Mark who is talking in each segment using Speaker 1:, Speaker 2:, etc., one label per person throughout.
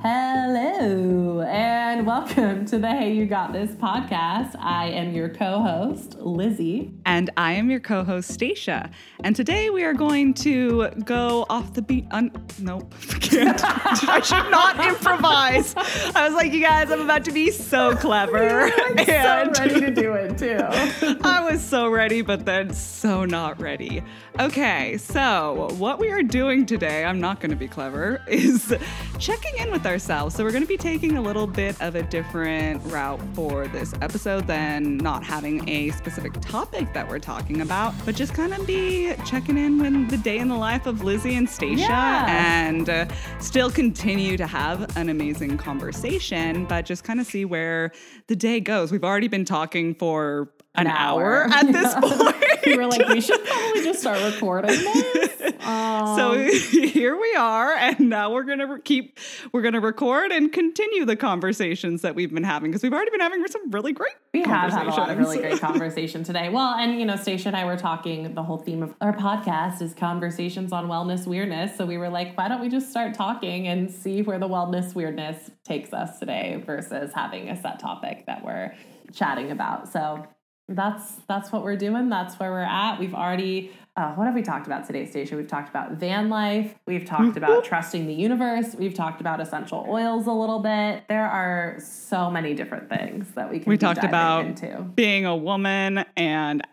Speaker 1: Hello, and welcome to the Hey You Got This podcast. I am your co host, Lizzie.
Speaker 2: And I am your co host, Stacia. And today we are going to go off the beat. Un- nope, can't. I should not improvise. I was like, you guys, I'm about to be so clever.
Speaker 1: and so ready to do it, too.
Speaker 2: I was so ready, but then so not ready. Okay, so what we are doing today, I'm not going to be clever, is checking in with ourselves. So we're going to be taking a little bit of a different route for this episode than not having a specific topic that we're talking about, but just kind of be checking in with the day in the life of Lizzie and Stacia
Speaker 1: yeah.
Speaker 2: and uh, still continue to have an amazing conversation, but just kind of see where the day goes. We've already been talking for an, an hour. hour. at this point.
Speaker 1: we were like, we should probably just start recording this. Um,
Speaker 2: so here we are, and now we're gonna keep, we're gonna record and continue the conversations that we've been having because we've already been having some really great.
Speaker 1: We have had a lot of really great conversation today. Well, and you know, Stacia and I were talking. The whole theme of our podcast is conversations on wellness weirdness. So we were like, why don't we just start talking and see where the wellness weirdness takes us today versus having a set topic that we're chatting about. So that's that's what we're doing. That's where we're at. We've already uh, what have we talked about today, Stacia? We've talked about van life. We've talked about trusting the universe. We've talked about essential oils a little bit. There are so many different things that we can.
Speaker 2: We talked about
Speaker 1: into.
Speaker 2: being a woman and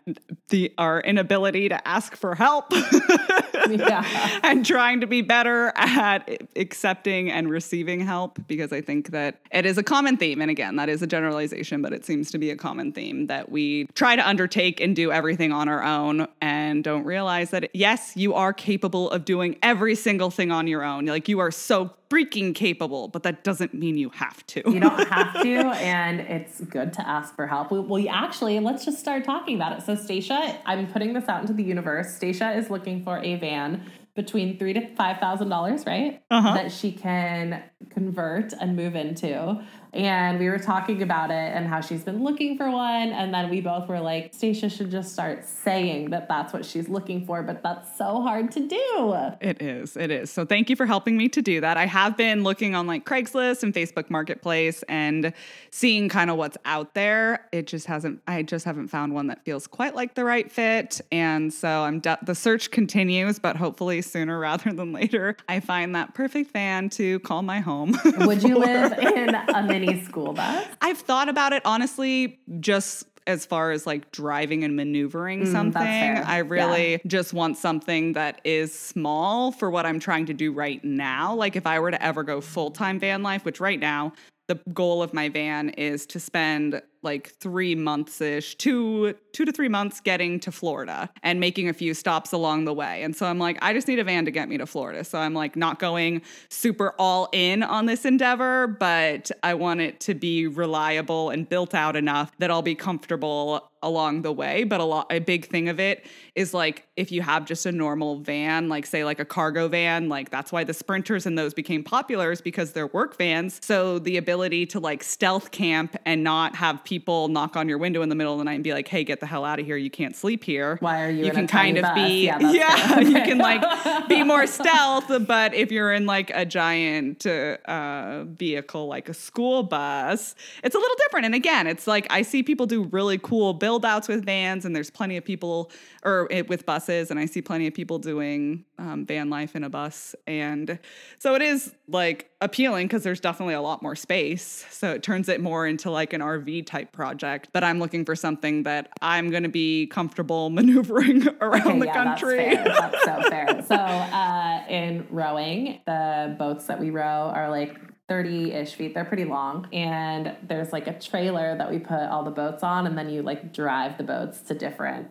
Speaker 2: the our inability to ask for help. yeah. and trying to be better at accepting and receiving help because I think that it is a common theme. And again, that is a generalization, but it seems to be a common theme that we try to undertake and do everything on our own and don't realize realize that yes, you are capable of doing every single thing on your own. Like you are so freaking capable, but that doesn't mean you have to.
Speaker 1: you don't have to, and it's good to ask for help. Well, actually, let's just start talking about it. So, Stacia, I'm putting this out into the universe. Stacia is looking for a van between three to five thousand dollars, right?
Speaker 2: Uh-huh.
Speaker 1: That she can convert and move into and we were talking about it and how she's been looking for one. And then we both were like stacia should just start saying that that's what she's looking for but that's so hard to do.
Speaker 2: It is it is. So thank you for helping me to do that. I have been looking on like craigslist and facebook marketplace and seeing kind of what's out there. It just hasn't i just haven't found one that feels quite like the right fit. And so i'm de- the search continues but hopefully sooner rather than later i find that perfect van to call my home.
Speaker 1: Would you live in a mini school bus?
Speaker 2: I've thought about it honestly, just as far as like driving and maneuvering mm, something. I really yeah. just want something that is small for what I'm trying to do right now. Like if I were to ever go full time van life, which right now the goal of my van is to spend like three months ish, two two to three months getting to Florida and making a few stops along the way. And so I'm like, I just need a van to get me to Florida. So I'm like not going super all in on this endeavor, but I want it to be reliable and built out enough that I'll be comfortable along the way. But a lot a big thing of it is like if you have just a normal van, like say like a cargo van, like that's why the sprinters and those became popular is because they're work vans. So the ability to like stealth camp and not have people knock on your window in the middle of the night and be like, "Hey, get the hell out of here! You can't sleep here."
Speaker 1: Why are you?
Speaker 2: You can kind of
Speaker 1: bus?
Speaker 2: be,
Speaker 1: yeah,
Speaker 2: yeah you can like be more stealth. But if you're in like a giant uh, vehicle like a school bus, it's a little different. And again, it's like I see people do really cool build outs with vans, and there's plenty of people or it, with buses, and I see plenty of people doing um, van life in a bus, and so it is like appealing because there's definitely a lot more space. So it turns it more into like an RV type project. But I'm looking for something that I'm going to be comfortable maneuvering around
Speaker 1: okay,
Speaker 2: the
Speaker 1: yeah,
Speaker 2: country.
Speaker 1: That's, fair. that's so fair. So uh, in rowing, the boats that we row are like 30 ish feet. They're pretty long. And there's like a trailer that we put all the boats on, and then you like drive the boats to different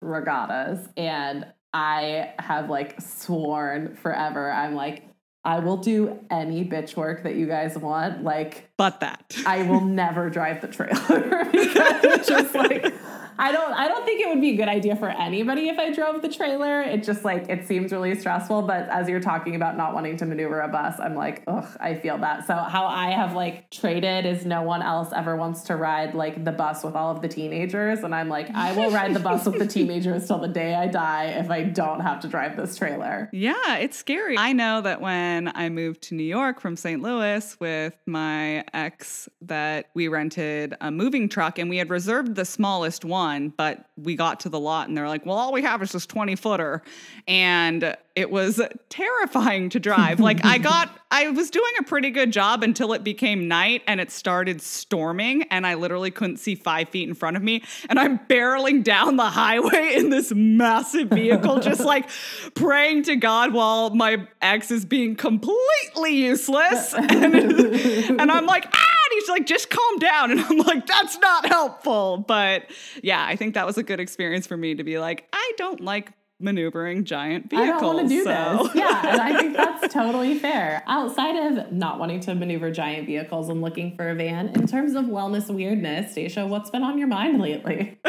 Speaker 1: regattas. And I have like sworn forever. I'm like, I will do any bitch work that you guys want. Like,
Speaker 2: but that
Speaker 1: I will never drive the trailer because it's just like I don't I don't think it would be a good idea for anybody if I drove the trailer. It just like it seems really stressful. But as you're talking about not wanting to maneuver a bus, I'm like, ugh, I feel that. So how I have like traded is no one else ever wants to ride like the bus with all of the teenagers. And I'm like, I will ride the bus with the teenagers till the day I die if I don't have to drive this trailer.
Speaker 2: Yeah, it's scary. I know that when I moved to New York from St. Louis with my ex that we rented a moving truck and we had reserved the smallest one, but we got to the lot and they're like, well, all we have is this 20 footer. And it was terrifying to drive. like I got I was doing a pretty good job until it became night and it started storming and I literally couldn't see 5 feet in front of me and I'm barreling down the highway in this massive vehicle just like praying to God while my ex is being completely useless and, and I'm like ah he's like just calm down and I'm like that's not helpful but yeah I think that was a good experience for me to be like I don't like maneuvering giant vehicles. I
Speaker 1: don't want to do so. this. Yeah, and I think that's totally fair. Outside of not wanting to maneuver giant vehicles and looking for a van, in terms of wellness weirdness, Stacia, what's been on your mind lately?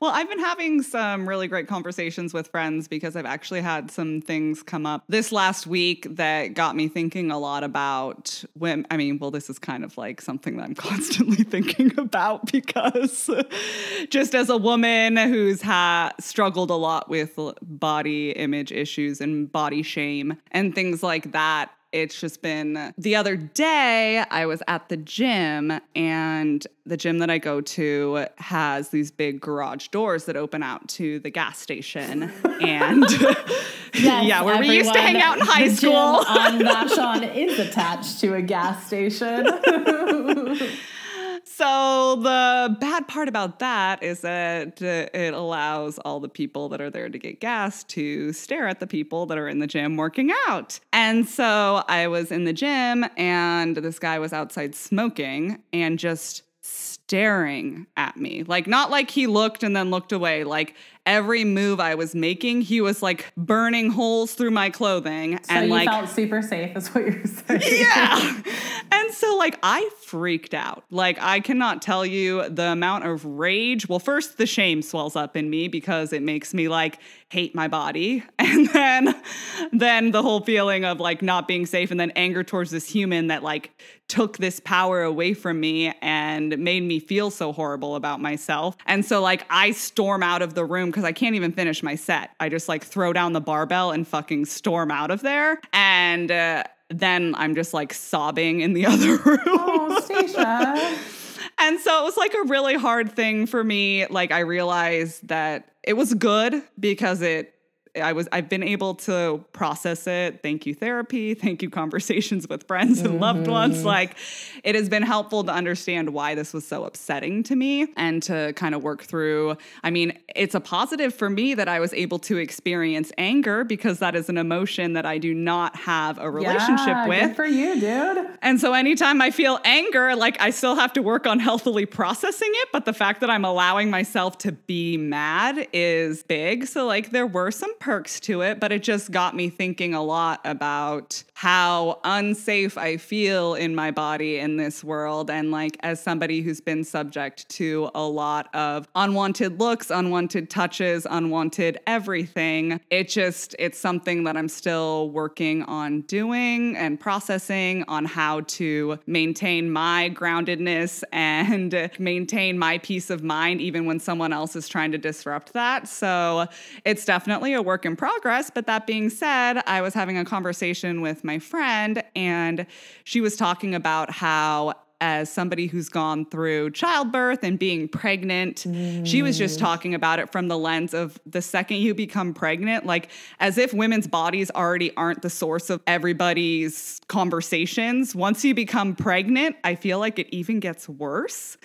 Speaker 2: Well, I've been having some really great conversations with friends because I've actually had some things come up this last week that got me thinking a lot about when I mean, well, this is kind of like something that I'm constantly thinking about because just as a woman who's had struggled a lot with body image issues and body shame and things like that, it's just been the other day I was at the gym and the gym that I go to has these big garage doors that open out to the gas station. And yes, yeah, where we used to hang out in high school.
Speaker 1: on Vashon is attached to a gas station.
Speaker 2: So the bad part about that is that uh, it allows all the people that are there to get gas to stare at the people that are in the gym working out. And so I was in the gym and this guy was outside smoking and just staring at me. Like not like he looked and then looked away, like every move I was making, he was like burning holes through my clothing.
Speaker 1: So
Speaker 2: and
Speaker 1: you
Speaker 2: like
Speaker 1: felt super safe, is what you're saying.
Speaker 2: Yeah. and so like I freaked out. Like I cannot tell you the amount of rage. Well, first the shame swells up in me because it makes me like hate my body. And then then the whole feeling of like not being safe and then anger towards this human that like took this power away from me and made me feel so horrible about myself. And so like I storm out of the room because I can't even finish my set. I just like throw down the barbell and fucking storm out of there. And uh, then I'm just like sobbing in the other room.
Speaker 1: Oh, Stacia.
Speaker 2: and so it was like a really hard thing for me. Like I realized that it was good because it I was I've been able to process it. Thank you therapy, thank you conversations with friends and mm-hmm. loved ones. Like it has been helpful to understand why this was so upsetting to me and to kind of work through. I mean, it's a positive for me that I was able to experience anger because that is an emotion that I do not have a relationship
Speaker 1: yeah,
Speaker 2: with.
Speaker 1: Good for you, dude.
Speaker 2: And so anytime I feel anger, like I still have to work on healthily processing it, but the fact that I'm allowing myself to be mad is big. So like there were some perks to it, but it just got me thinking a lot about how unsafe I feel in my body in this world. And like, as somebody who's been subject to a lot of unwanted looks, unwanted touches, unwanted everything, it just, it's something that I'm still working on doing and processing on how to maintain my groundedness and maintain my peace of mind, even when someone else is trying to disrupt that. So it's definitely a work work in progress. But that being said, I was having a conversation with my friend, and she was talking about how as somebody who's gone through childbirth and being pregnant. Mm. She was just mm. talking about it from the lens of the second you become pregnant, like as if women's bodies already aren't the source of everybody's conversations. Once you become pregnant, I feel like it even gets worse.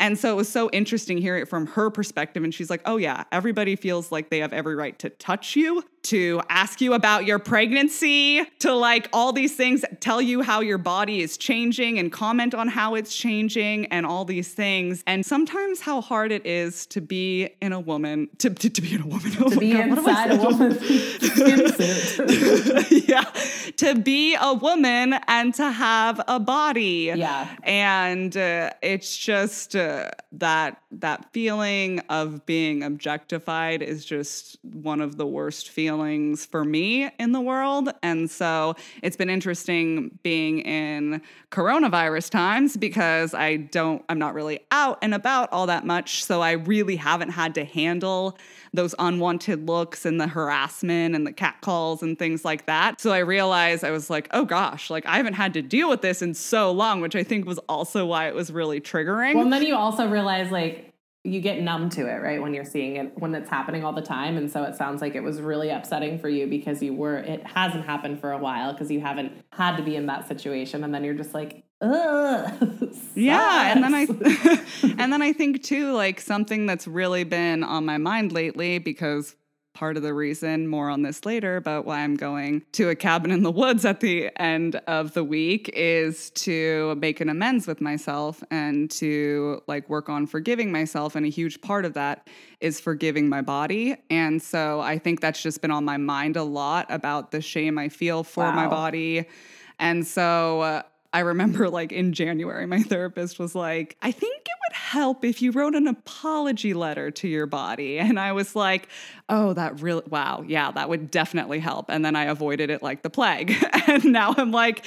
Speaker 2: And so it was so interesting hearing it from her perspective. And she's like, oh, yeah, everybody feels like they have every right to touch you to ask you about your pregnancy, to like all these things, tell you how your body is changing and comment on how how it's changing and all these things. And sometimes how hard it is to be in a woman, to, to, to be in a woman.
Speaker 1: Oh to be God, inside a woman's
Speaker 2: yeah. To be a woman and to have a body.
Speaker 1: Yeah.
Speaker 2: And uh, it's just uh, that that feeling of being objectified is just one of the worst feelings for me in the world. And so it's been interesting being in coronavirus times because I don't, I'm not really out and about all that much. So I really haven't had to handle those unwanted looks and the harassment and the catcalls and things like that. So I realized I was like, oh gosh, like I haven't had to deal with this in so long, which I think was also why it was really triggering.
Speaker 1: Well, and then you also realize like you get numb to it, right? When you're seeing it, when it's happening all the time. And so it sounds like it was really upsetting for you because you were, it hasn't happened for a while because you haven't had to be in that situation. And then you're just like, ugh.
Speaker 2: yeah. And then I, and then I think too, like something that's really been on my mind lately because part of the reason, more on this later, but why I'm going to a cabin in the woods at the end of the week is to make an amends with myself and to like work on forgiving myself. And a huge part of that is forgiving my body. And so I think that's just been on my mind a lot about the shame I feel for wow. my body. And so uh, I remember like in January, my therapist was like, I think it would help if you wrote an apology letter to your body. And I was like, oh, that really, wow, yeah, that would definitely help. And then I avoided it like the plague. and now I'm like,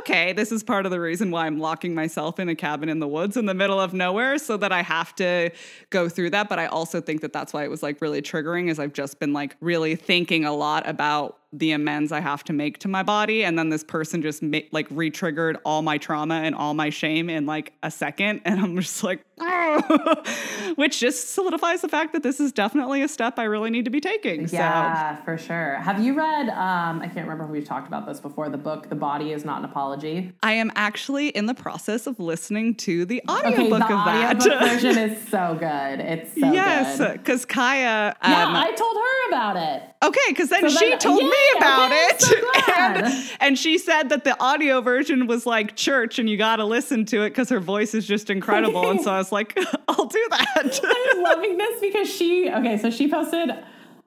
Speaker 2: okay, this is part of the reason why I'm locking myself in a cabin in the woods in the middle of nowhere so that I have to go through that. But I also think that that's why it was like really triggering, is I've just been like really thinking a lot about the amends I have to make to my body. And then this person just ma- like re triggered all my trauma and all my shame in like a second. And I'm just like, which just solidifies the fact that this is definitely a step I really need to be taking.
Speaker 1: Yeah, so. for sure. Have you read, um, I can't remember if we've talked about this before, the book, The Body is Not an Apology?
Speaker 2: I am actually in the process of listening to the audiobook
Speaker 1: okay,
Speaker 2: of
Speaker 1: that. The audiobook version is so good. It's so good.
Speaker 2: yes, because Kaya.
Speaker 1: Um, yeah, I told her about it.
Speaker 2: Okay, because then so she then, told yay, me about okay, it. So and, and she said that the audio version was like church and you got to listen to it because her voice is just incredible. and so I was like, I'll do that.
Speaker 1: I'm loving this because she, okay, so she posted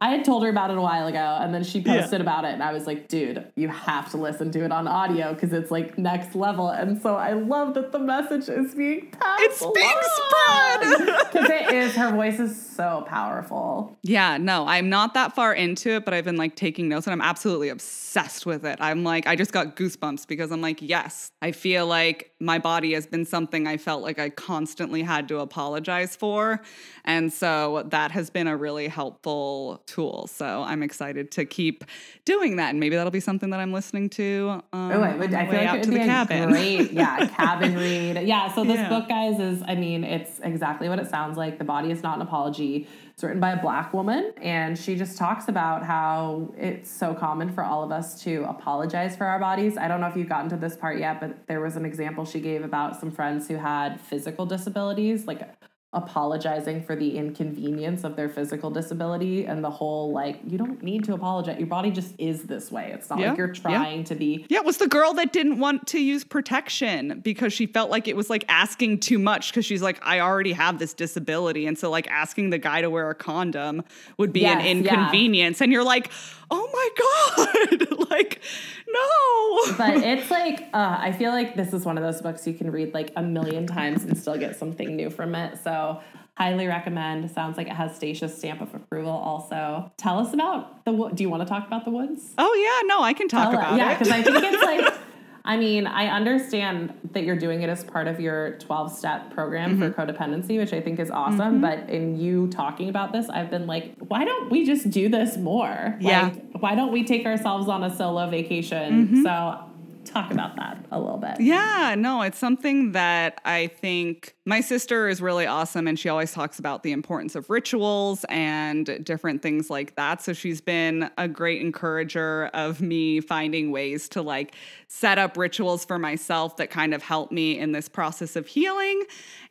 Speaker 1: I had told her about it a while ago, and then she posted yeah. about it, and I was like, "Dude, you have to listen to it on audio because it's like next level." And so I love that the message is being passed.
Speaker 2: It's being spread
Speaker 1: because it is. Her voice is so powerful.
Speaker 2: Yeah, no, I'm not that far into it, but I've been like taking notes, and I'm absolutely obsessed with it. I'm like, I just got goosebumps because I'm like, yes, I feel like my body has been something I felt like I constantly had to apologize for, and so that has been a really helpful tool. So I'm excited to keep doing that. And maybe that'll be something that I'm listening to. Um, oh, I, would, I feel like it would be cabin.
Speaker 1: great, yeah, cabin read. Yeah. So this yeah. book, guys, is I mean, it's exactly what it sounds like. The body is not an apology. It's written by a black woman, and she just talks about how it's so common for all of us to apologize for our bodies. I don't know if you've gotten to this part yet, but there was an example she gave about some friends who had physical disabilities, like apologizing for the inconvenience of their physical disability and the whole like you don't need to apologize. Your body just is this way. It's not yeah, like you're trying
Speaker 2: yeah.
Speaker 1: to be
Speaker 2: yeah it was the girl that didn't want to use protection because she felt like it was like asking too much because she's like i already have this disability. And so like asking the guy to wear a condom would be yes, an inconvenience. Yeah. and you're like oh my god. Like no.
Speaker 1: But it's like uh, i feel like this is one of those books you can read like a million times and still get something new from it. So highly recommend. Sounds like it has stacia's stamp of approval also. Tell us about the do you want to talk about the woods?
Speaker 2: Oh yeah no i can talk tell about
Speaker 1: it. yeah because i think it's like I mean, I understand that you're doing it as part of your 12 step program mm-hmm. for codependency, which I think is awesome. Mm-hmm. But in you talking about this, I've been like, why don't we just do this more?
Speaker 2: Yeah.
Speaker 1: Like, why don't we take ourselves on a solo vacation? Mm-hmm. So talk about that a little bit.
Speaker 2: Yeah, no, it's something that I think my sister is really awesome and she always talks about the importance of rituals and different things like that. So she's been a great encourager of me finding ways to like set up rituals for myself that kind of help me in this process of healing.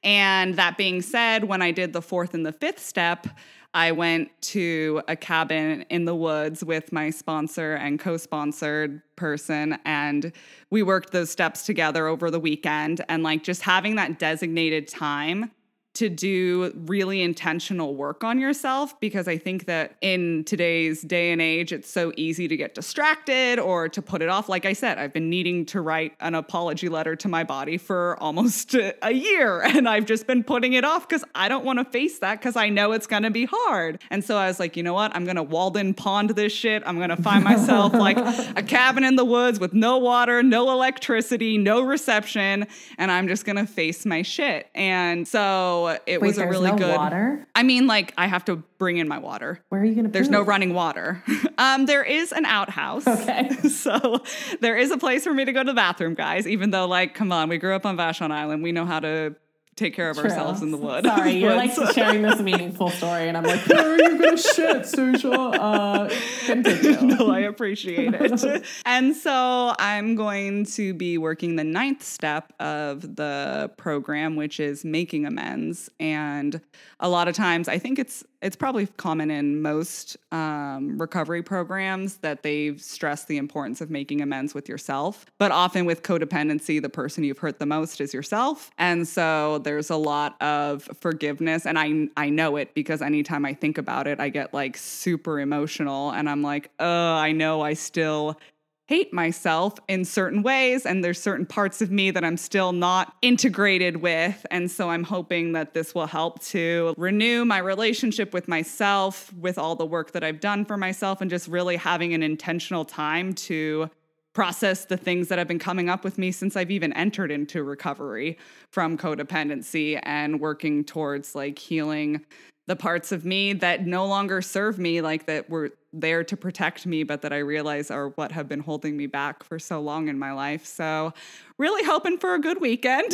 Speaker 2: And that being said, when I did the fourth and the fifth step, I went to a cabin in the woods with my sponsor and co sponsored person. And we worked those steps together over the weekend. And like just having that designated time to do really intentional work on yourself because I think that in today's day and age, it's so easy to get distracted or to put it off. Like I said, I've been needing to write an apology letter to my body for almost a year, and I've just been putting it off because I don't want to face that because I know it's going to be hard. And so I was like, you know what? I'm going to Walden Pond this shit. I'm going to find myself like a cabin in the woods with no water, no electricity, no reception, and I'm just going to face my shit. And so, it
Speaker 1: Wait,
Speaker 2: was a really
Speaker 1: no
Speaker 2: good.
Speaker 1: water.
Speaker 2: I mean, like I have to bring in my water.
Speaker 1: Where are you gonna?
Speaker 2: There's
Speaker 1: poop?
Speaker 2: no running water. um, there is an outhouse.
Speaker 1: Okay.
Speaker 2: so there is a place for me to go to the bathroom, guys. Even though, like, come on, we grew up on Vashon Island. We know how to take care of
Speaker 1: True.
Speaker 2: ourselves in the woods.
Speaker 1: Sorry, you're like sharing this meaningful story, and I'm like, where are you gonna shit, Stacia? Uh, continue.
Speaker 2: no, I appreciate it. and so I'm going to be working the ninth step of the program, which is making amends. And a lot of times, I think it's it's probably common in most um, recovery programs that they stress the importance of making amends with yourself. But often with codependency, the person you've hurt the most is yourself. And so there's a lot of forgiveness. And I, I know it because anytime I think about it, I get like super emotional. And I'm like, oh, I know I still hate myself in certain ways and there's certain parts of me that I'm still not integrated with and so I'm hoping that this will help to renew my relationship with myself with all the work that I've done for myself and just really having an intentional time to process the things that have been coming up with me since I've even entered into recovery from codependency and working towards like healing the parts of me that no longer serve me, like that were there to protect me, but that I realize are what have been holding me back for so long in my life. So, really hoping for a good weekend.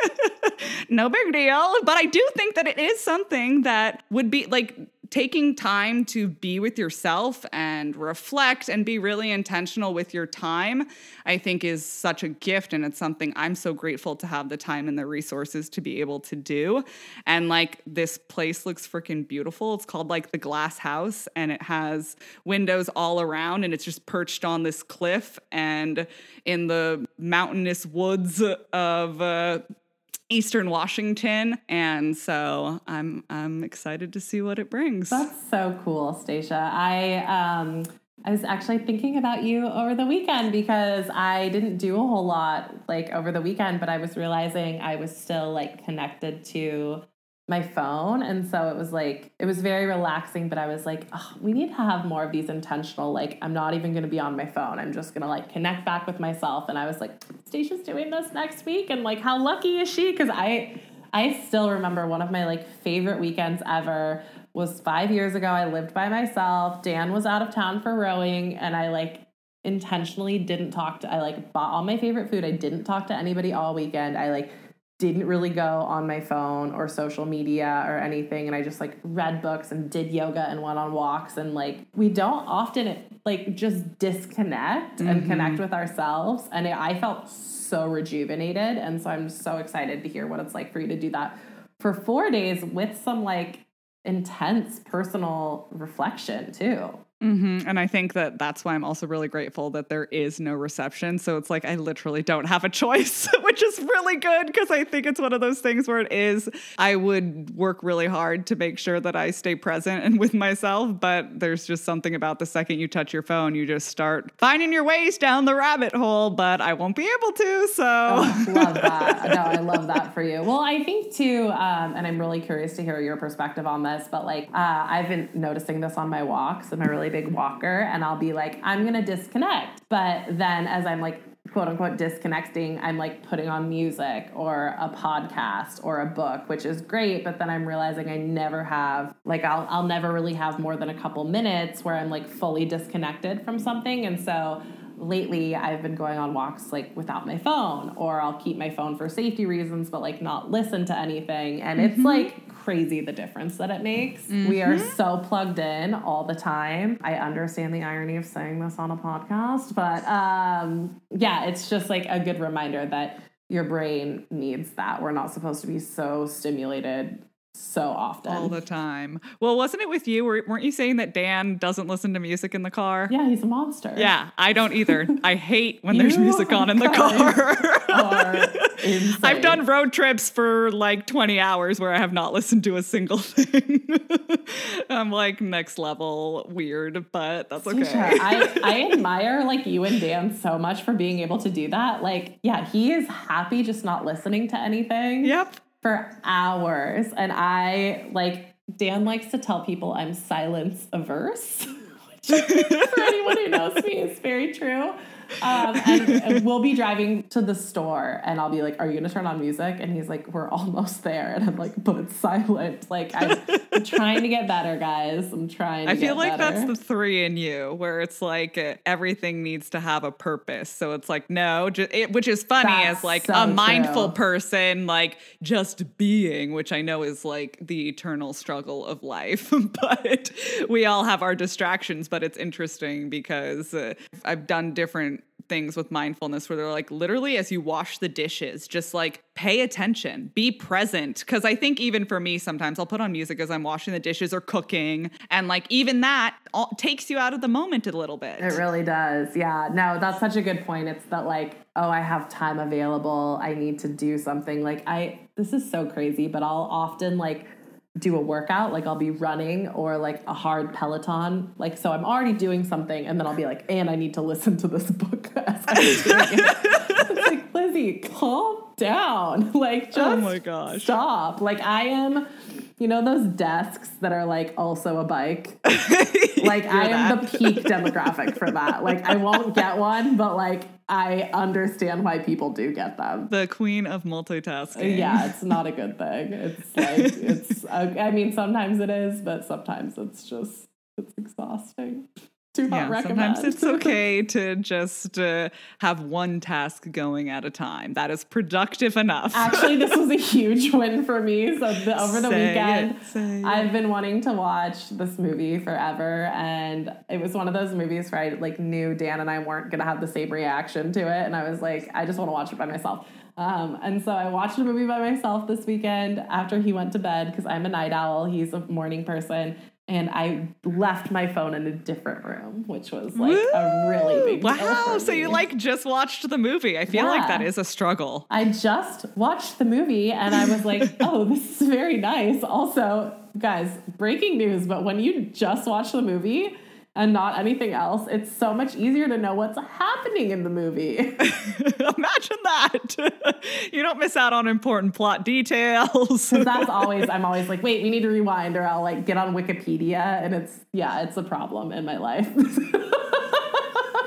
Speaker 2: no big deal. But I do think that it is something that would be like taking time to be with yourself and reflect and be really intentional with your time, I think is such a gift. And it's something I'm so grateful to have the time and the resources to be able to do. And like this place looks freaking beautiful. It's called like the Glass House and it has windows all around and it's just perched on this cliff and in the mountainous woods of uh, Eastern Washington, and so I'm I'm excited to see what it brings.
Speaker 1: That's so cool, Stacia. I um I was actually thinking about you over the weekend because I didn't do a whole lot like over the weekend, but I was realizing I was still like connected to my phone. And so it was like it was very relaxing but i was like oh, we need to have more of these intentional like i'm not even going to be on my phone. I'm just going to like connect back with myself. And i was like stacia's doing this next week and like how lucky is she? Because i i still remember one of my like favorite weekends ever was five years ago. I lived by myself. Dan was out of town for rowing and i like intentionally didn't talk to i like bought all my favorite food. I didn't talk to anybody all weekend. I like didn't really go on my phone or social media or anything and i just like read books and did yoga and went on walks and like we don't often like just disconnect mm-hmm. and connect with ourselves and i felt so rejuvenated and so i'm so excited to hear what it's like for you to do that for four days with some like intense personal reflection too
Speaker 2: Mm-hmm. And I think that that's why I'm also really grateful that there is no reception. So it's like I literally don't have a choice, which is really good because I think it's one of those things where it is. I would work really hard to make sure that I stay present and with myself, but there's just something about the second you touch your phone, you just start finding your ways down the rabbit hole, but I won't be able to. So
Speaker 1: oh, love that. No, I love that for you. Well, I think too, um, and I'm really curious to hear your perspective on this, but like uh, I've been noticing this on my walks and I really big walker and I'll be like, I'm gonna disconnect. But then as I'm like quote unquote disconnecting, I'm like putting on music or a podcast or a book, which is great. But then I'm realizing I never have like I'll I'll never really have more than a couple minutes where I'm like fully disconnected from something. And so lately I've been going on walks like without my phone or I'll keep my phone for safety reasons but like not listen to anything and mm-hmm. it's like crazy the difference that it makes. Mm-hmm. We are mm-hmm. so plugged in all the time. I understand the irony of saying this on a podcast, but um yeah, it's just like a good reminder that your brain needs that. We're not supposed to be so stimulated so often.
Speaker 2: All the time. Well, wasn't it with you? Weren't you saying that Dan doesn't listen to music in the car?
Speaker 1: Yeah, he's a monster.
Speaker 2: Yeah, I don't either. I hate when there's music on in the car. I've done road trips for like 20 hours where I have not listened to a single thing. I'm like next level weird, but that's okay.
Speaker 1: I, I admire like you and Dan so much for being able to do that. Like, yeah, he is happy just not listening to anything.
Speaker 2: Yep
Speaker 1: for hours. And I like, Dan likes to tell people I'm silence averse. for anyone who knows me, it's very true. Um, and we'll be driving to the store, and I'll be like, "Are you gonna turn on music?" And he's like, "We're almost there." And I'm like, "But it's silent." Like I'm, I'm trying to get better, guys. I'm trying. I
Speaker 2: feel like
Speaker 1: better.
Speaker 2: that's the three in you, where it's like uh, everything needs to have a purpose. So it's like no, just, it, which is funny that's as like so a mindful true. person, like just being, which I know is like the eternal struggle of life. but we all have our distractions. But it's interesting because uh, I've done different things with mindfulness where they're like literally as you wash the dishes just like pay attention be present. Because i think even for me sometimes i'll put on music as i'm washing the dishes or cooking and like even that all, takes you out of the moment a little bit.
Speaker 1: It really does yeah. No that's such a good point. It's that like oh i have time available i need to do something. Like i this is so crazy but i'll often like do a workout, like I'll be running or like a hard Peloton. Like, so I'm already doing something, and then I'll be like, and I need to listen to this book as I'm doing it. it's like, Lizzie, calm down. Like, oh just oh my gosh. stop. Like, I am, you know, those desks that are like also a bike. like, I am that. the peak demographic for that. Like, I won't get one, but like, I understand why people do get them.
Speaker 2: The queen of multitasking.
Speaker 1: Yeah, it's not a good thing. It's like it's. I mean, sometimes it is, but sometimes it's just it's exhausting do not yeah, recommend.
Speaker 2: Sometimes it's okay to just uh, have one task going at a time. That is productive enough.
Speaker 1: Actually, this was a huge win for me. So the, over the say weekend, it, I've been wanting to watch this movie forever, and it was one of those movies where I like knew Dan and I weren't gonna have the same reaction to it, and I was like, I just want to watch it by myself. Um, and so I watched a movie by myself this weekend after he went to bed because I'm a night owl. He's a morning person and I left my phone in a different room, which was like Woo! a really big
Speaker 2: wow. So you like just watched the movie? I feel yeah. like that is a struggle.
Speaker 1: I just watched the movie and I was like, oh, this is very nice. Also, guys, breaking news, but when you just watch the movie, and not anything else, it's so much easier to know what's happening in the movie.
Speaker 2: Imagine that. you don't miss out on important plot details.
Speaker 1: that's always, I'm always like, wait, we need to rewind, or I'll like get on Wikipedia, and it's, yeah, it's a problem in my life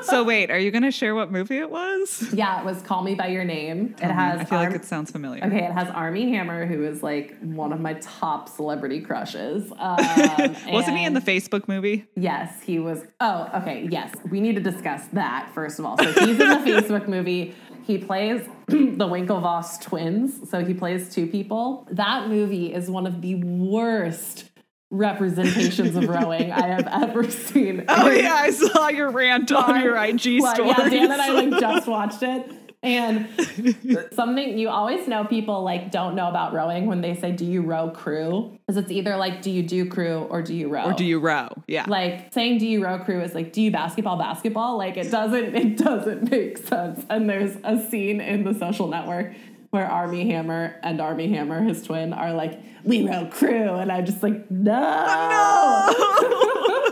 Speaker 2: so wait, are you going to share what movie it was?
Speaker 1: Yeah, it was Call Me by Your Name.
Speaker 2: Tell it has. Me. I feel Ar- like it sounds familiar.
Speaker 1: Okay, it has Armie Hammer, who is like one of my top celebrity crushes. Um,
Speaker 2: Wasn't he in the Facebook movie?
Speaker 1: Yes, he was. Oh, okay. Yes, we need to discuss that first of all. So he's in the Facebook movie. He plays the Winklevoss twins. So he plays two people. That movie is one of the worst representations of rowing I have ever seen.
Speaker 2: Oh yeah, I saw your rant on your IG story.
Speaker 1: Yeah, Dan and I like just watched it. And something you always know people like don't know about rowing when they say, Do you row crew? Because it's either like, Do you do crew or do you row?
Speaker 2: Or do you row? Yeah.
Speaker 1: Like saying do you row crew is like, do you basketball basketball? Like it doesn't it doesn't make sense. And there's a scene in the social network where Armie Hammer and Armie Hammer, his twin, are like, we row crew. And I'm just like, no. No.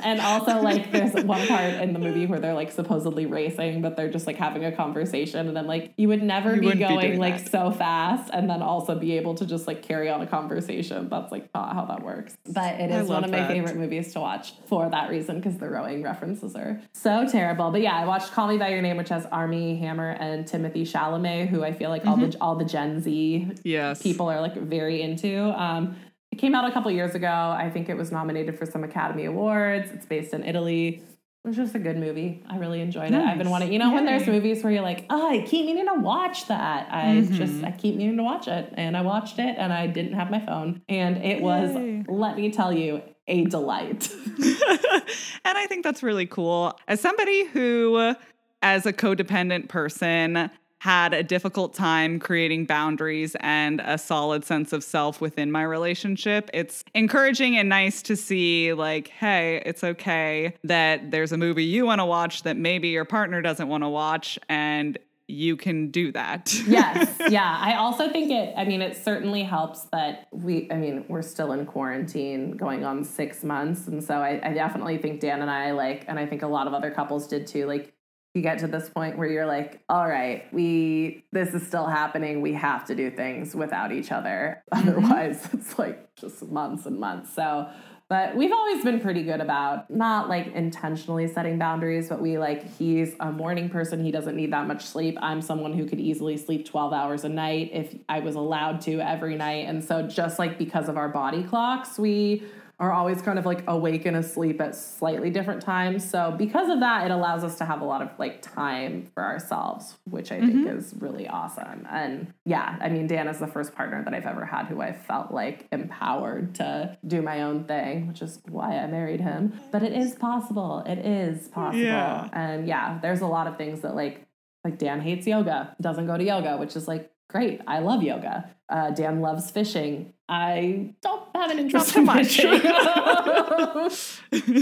Speaker 1: and also, like, there's one part in the movie where they're like supposedly racing, but they're just like having a conversation. And I'm like, you would never you be going be like that. so fast and then also be able to just like carry on a conversation. That's like not how that works. But it is one of my that. favorite movies to watch for that reason because the rowing references are so terrible. But yeah, I watched Call Me By Your Name, which has Armie Hammer and Timothée Chalamet, who I feel like mm-hmm. all the all the Gen Z
Speaker 2: yes.
Speaker 1: people are like very into. Um, it came out a couple years ago. I think it was nominated for some Academy Awards. It's based in Italy. It was just a good movie. I really enjoyed nice. it. I've been wanting, you know, Yay. when there's movies where you're like, oh, I keep meaning to watch that. I mm-hmm. just, I keep meaning to watch it. And I watched it and I didn't have my phone. And it was, let me tell you, a delight.
Speaker 2: and I think that's really cool. As somebody who, as a codependent person, had a difficult time creating boundaries and a solid sense of self within my relationship. It's encouraging and nice to see, like, hey, it's okay that there's a movie you want to watch that maybe your partner doesn't want to watch. And you can do that.
Speaker 1: yes. Yeah. I also think it, I mean, it certainly helps that we, I mean, we're still in quarantine going on six months. And so I, I definitely think Dan and I, like, and I think a lot of other couples did too, like, you get to this point where you're like, all right, we this is still happening. We have to do things without each other. Mm-hmm. Otherwise, it's like just months and months. So, but we've always been pretty good about not like intentionally setting boundaries, but we like he's a morning person. He doesn't need that much sleep. I'm someone who could easily sleep 12 hours a night if I was allowed to every night. And so just like because of our body clocks, we are always kind of like awake and asleep at slightly different times. So because of that, it allows us to have a lot of like time for ourselves, which I mm-hmm. think is really awesome. And yeah, I mean, Dan is the first partner that I've ever had who I felt like empowered to do my own thing, which is why I married him. But it is possible. It is possible. Yeah. And yeah, there's a lot of things that like like Dan hates yoga, doesn't go to yoga, which is like great. I love yoga. Uh, Dan loves fishing. I don't have an interest in fishing.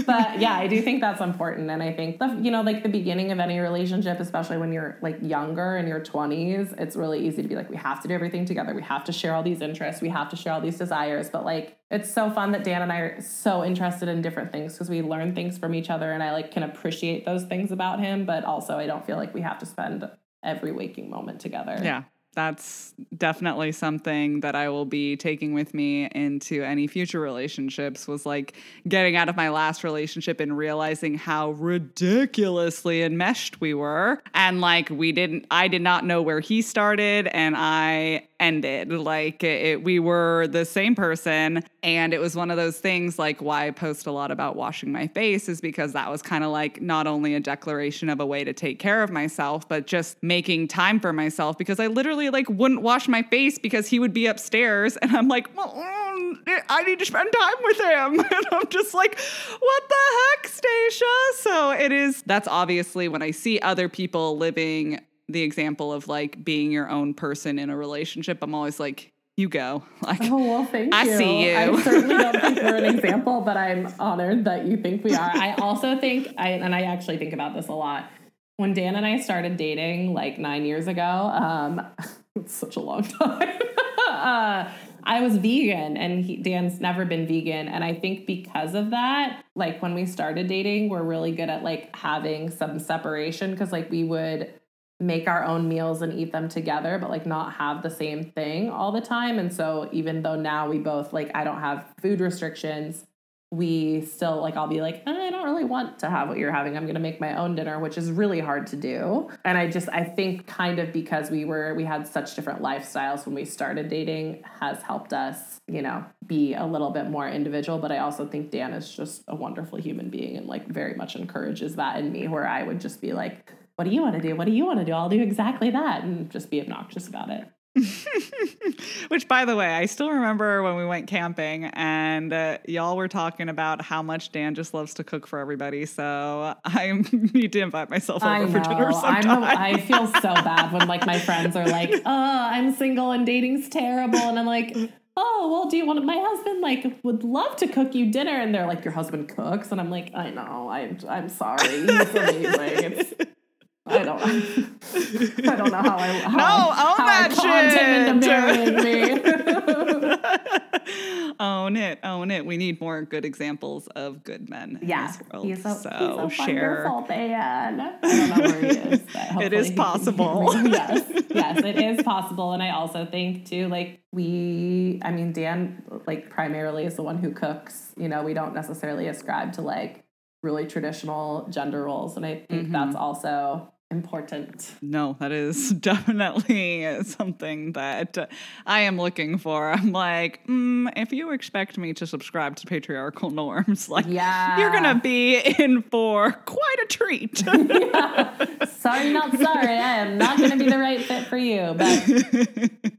Speaker 1: but yeah, I do think that's important. And I think the you know, like the beginning of any relationship, especially when you're like younger in your 20s, it's really easy to be like, we have to do everything together. We have to share all these interests. We have to share all these desires. But like it's so fun that Dan and I are so interested in different things because we learn things from each other and I like can appreciate those things about him, but also I don't feel like we have to spend every waking moment together.
Speaker 2: Yeah that's definitely something that I will be taking with me into any future relationships was like getting out of my last relationship and realizing how ridiculously enmeshed we were and like we didn't I did not know where he started and I ended. Like it, we were the same person. And it was one of those things like why I post a lot about washing my face is because that was kind of like not only a declaration of a way to take care of myself, but just making time for myself because I literally like wouldn't wash my face because he would be upstairs. And I'm like, well, mm, I need to spend time with him. And I'm just like, what the heck, Stacia? So it is, that's obviously when I see other people living the example of like being your own person in a relationship, I'm always like, you go. Like,
Speaker 1: oh well, thank
Speaker 2: I
Speaker 1: you.
Speaker 2: I see you.
Speaker 1: I certainly don't think we're an example, but I'm honored that you think we are. I also think, I and I actually think about this a lot. When Dan and I started dating like nine years ago, um, it's such a long time. uh, I was vegan, and he, Dan's never been vegan, and I think because of that, like when we started dating, we're really good at like having some separation because like we would make our own meals and eat them together but like not have the same thing all the time and so even though now we both like I don't have food restrictions we still like I'll be like I don't really want to have what you're having I'm going to make my own dinner which is really hard to do and I just I think kind of because we were we had such different lifestyles when we started dating has helped us you know be a little bit more individual but I also think Dan is just a wonderful human being and like very much encourages that in me where I would just be like what do you want to do? What do you want to do? I'll do exactly that and just be obnoxious about it.
Speaker 2: Which, by the way, I still remember when we went camping and uh, y'all were talking about how much Dan just loves to cook for everybody. So I need to invite myself over for dinner sometime.
Speaker 1: I feel so bad when like my friends are like, "Oh, I'm single and dating's terrible," and I'm like. Oh well, do you want my husband like would love to cook you dinner? And they're like, your husband cooks, and I'm like, I know, I'm I'm sorry, amazing. It's I don't. I don't know how I. How no, I, own how that I
Speaker 2: shit. own it, own it. We need more good examples of good men.
Speaker 1: Yeah, he's a, so he's a share. wonderful man. I don't know where he is.
Speaker 2: it is possible.
Speaker 1: yes, yes, it is possible. And I also think too, like we. I mean, Dan, like primarily is the one who cooks. You know, we don't necessarily ascribe to like really traditional gender roles, and I think mm-hmm. that's also important.
Speaker 2: No, that is definitely something that I am looking for. I'm like, mm, if you expect me to subscribe to patriarchal norms, like, yeah. you're gonna be in for quite a treat.
Speaker 1: yeah. Sorry, not sorry. I am not gonna be the right fit for you. But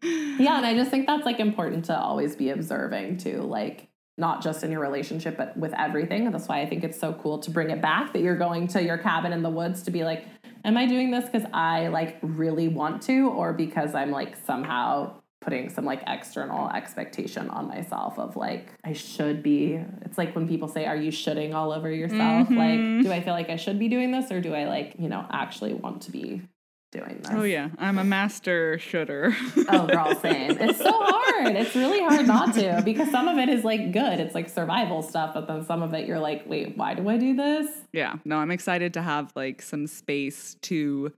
Speaker 1: yeah, and I just think that's like important to always be observing too. Like, not just in your relationship, but with everything. That's why I think it's so cool to bring it back that you're going to your cabin in the woods to be like, am I doing this because I like really want to, or because I'm like somehow putting some like external expectation on myself of like I should be it's like when people say are you shoulding all over yourself mm-hmm. like do I feel like I should be doing this or do I like you know actually want to be doing this.
Speaker 2: Oh yeah. I'm a master shooter
Speaker 1: oh girl same it's so hard. It's really hard not to because some of it is like good. It's like survival stuff but then some of it you're like wait why do I do this?
Speaker 2: Yeah. No I'm excited to have like some space to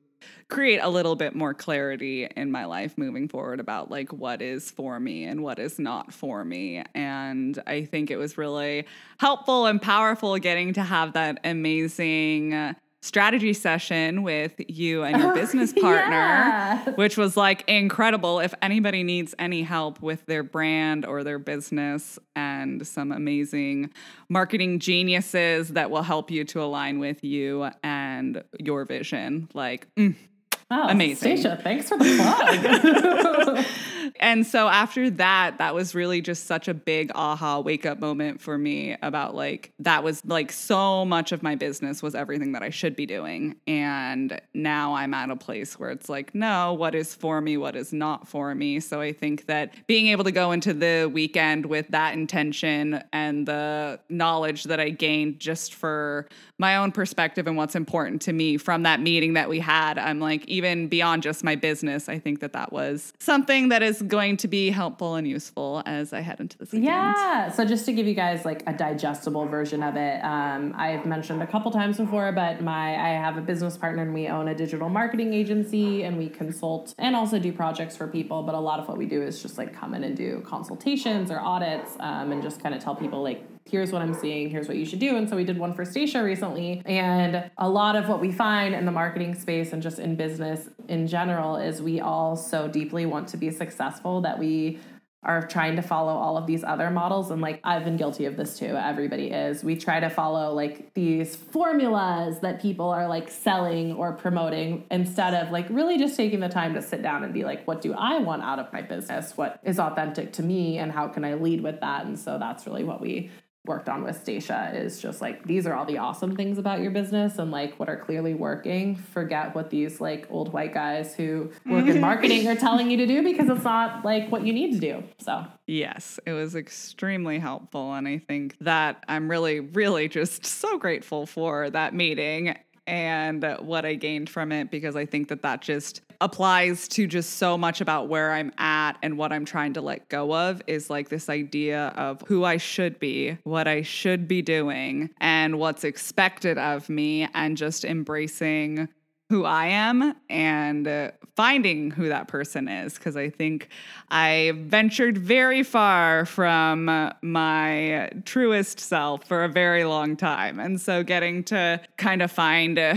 Speaker 2: create a little bit more clarity in my life moving forward about like what is for me and what is not for me. And I think it was really helpful and powerful getting to have that amazing strategy session with you and your oh, business partner, yeah. which was like incredible. If anybody needs any help with their brand or their business and some amazing marketing geniuses that will help you to align with you and your vision, like, mm,
Speaker 1: Oh, Amazing. Stacia, thanks for the plug.
Speaker 2: and so after that, that was really just such a big aha wake up moment for me about like, that was like so much of my business was everything that I should be doing. And now I'm at a place where it's like, no, what is for me? What is not for me? So I think that being able to go into the weekend with that intention and the knowledge that I gained just for my own perspective and what's important to me from that meeting that we had, I'm like, even beyond just my business, I think that that was something that is going to be helpful and useful as I head into this weekend.
Speaker 1: Yeah. So just to give you guys like a digestible version of it, um, I've mentioned a couple times before, but my I have a business partner and we own a digital marketing agency and we consult and also do projects for people. But a lot of what we do is just like come in and do consultations or audits um, and just kind of tell people like here's what I'm seeing, here's what you should do. And so we did one for Stacia recently. And a lot of what we find in the marketing space and just in business in general is we all so deeply want to be successful that we are trying to follow all of these other models. And like I've been guilty of this too. Everybody is. We try to follow like these formulas that people are like selling or promoting instead of like really just taking the time to sit down and be like what do I want out of my business? What is authentic to me and how can I lead with that? And so that's really what we worked on with Stacia is just like these are all the awesome things about your business and like what are clearly working. Forget what these like old white guys who work in marketing are telling you to do because it's not like what you need to do. So,
Speaker 2: yes, it was extremely helpful and I think that I'm really really just so grateful for that meeting and what I gained from it because I think that that just applies to just so much about where I'm at and what I'm trying to let go of is like this idea of who I should be, what I should be doing, and what's expected of me, and just embracing who I am and uh, finding who that person is. Because I think I ventured very far from my truest self for a very long time. And so getting to kind of find, uh,